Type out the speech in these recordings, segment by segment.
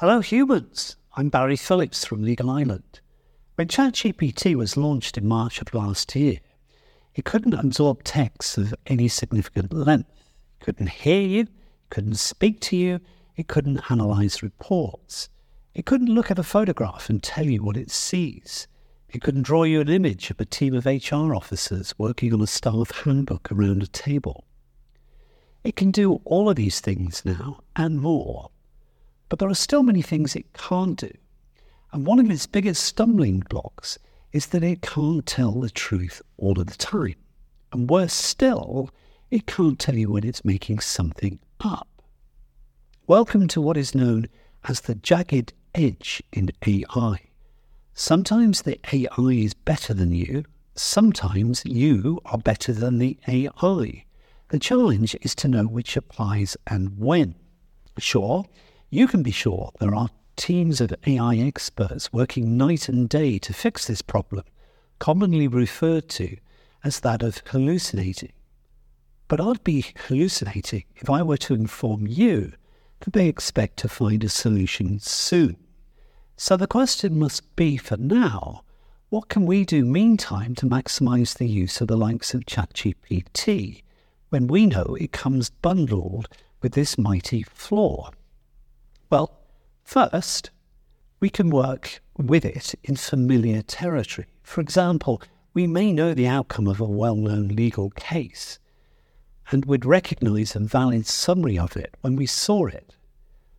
Hello, humans. I'm Barry Phillips from Legal Island. When ChatGPT was launched in March of last year, it couldn't absorb text of any significant length. It couldn't hear you, it couldn't speak to you, it couldn't analyze reports. It couldn't look at a photograph and tell you what it sees. It couldn't draw you an image of a team of HR officers working on a staff handbook around a table. It can do all of these things now and more but there are still many things it can't do. And one of its biggest stumbling blocks is that it can't tell the truth all of the time. And worse still, it can't tell you when it's making something up. Welcome to what is known as the jagged edge in AI. Sometimes the AI is better than you, sometimes you are better than the AI. The challenge is to know which applies and when. Sure, you can be sure there are teams of AI experts working night and day to fix this problem, commonly referred to as that of hallucinating. But I'd be hallucinating if I were to inform you that they expect to find a solution soon. So the question must be for now what can we do meantime to maximize the use of the likes of ChatGPT when we know it comes bundled with this mighty flaw? Well, first, we can work with it in familiar territory. For example, we may know the outcome of a well known legal case and would recognize a valid summary of it when we saw it.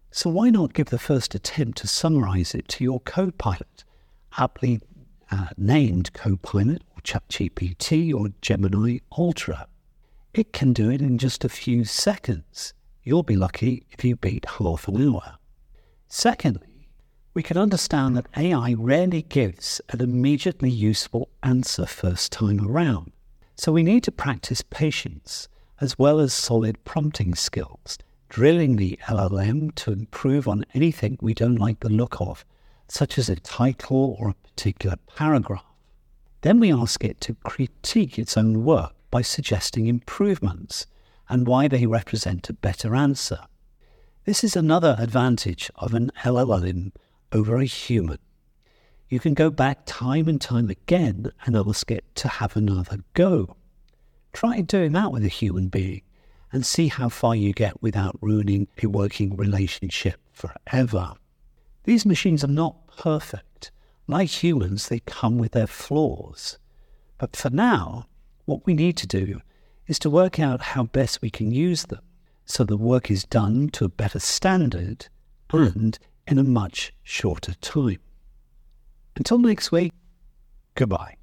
So why not give the first attempt to summarize it to your Copilot, aptly uh, named Copilot or ChatGPT or Gemini Ultra? It can do it in just a few seconds. You'll be lucky if you beat half an hour. Secondly, we can understand that AI rarely gives an immediately useful answer first time around. So we need to practice patience as well as solid prompting skills, drilling the LLM to improve on anything we don't like the look of, such as a title or a particular paragraph. Then we ask it to critique its own work by suggesting improvements and why they represent a better answer. This is another advantage of an LLM over a human. You can go back time and time again and ask it to have another go. Try doing that with a human being and see how far you get without ruining a working relationship forever. These machines are not perfect. Like humans, they come with their flaws. But for now, what we need to do is to work out how best we can use them so the work is done to a better standard hmm. and in a much shorter time. Until next week, goodbye.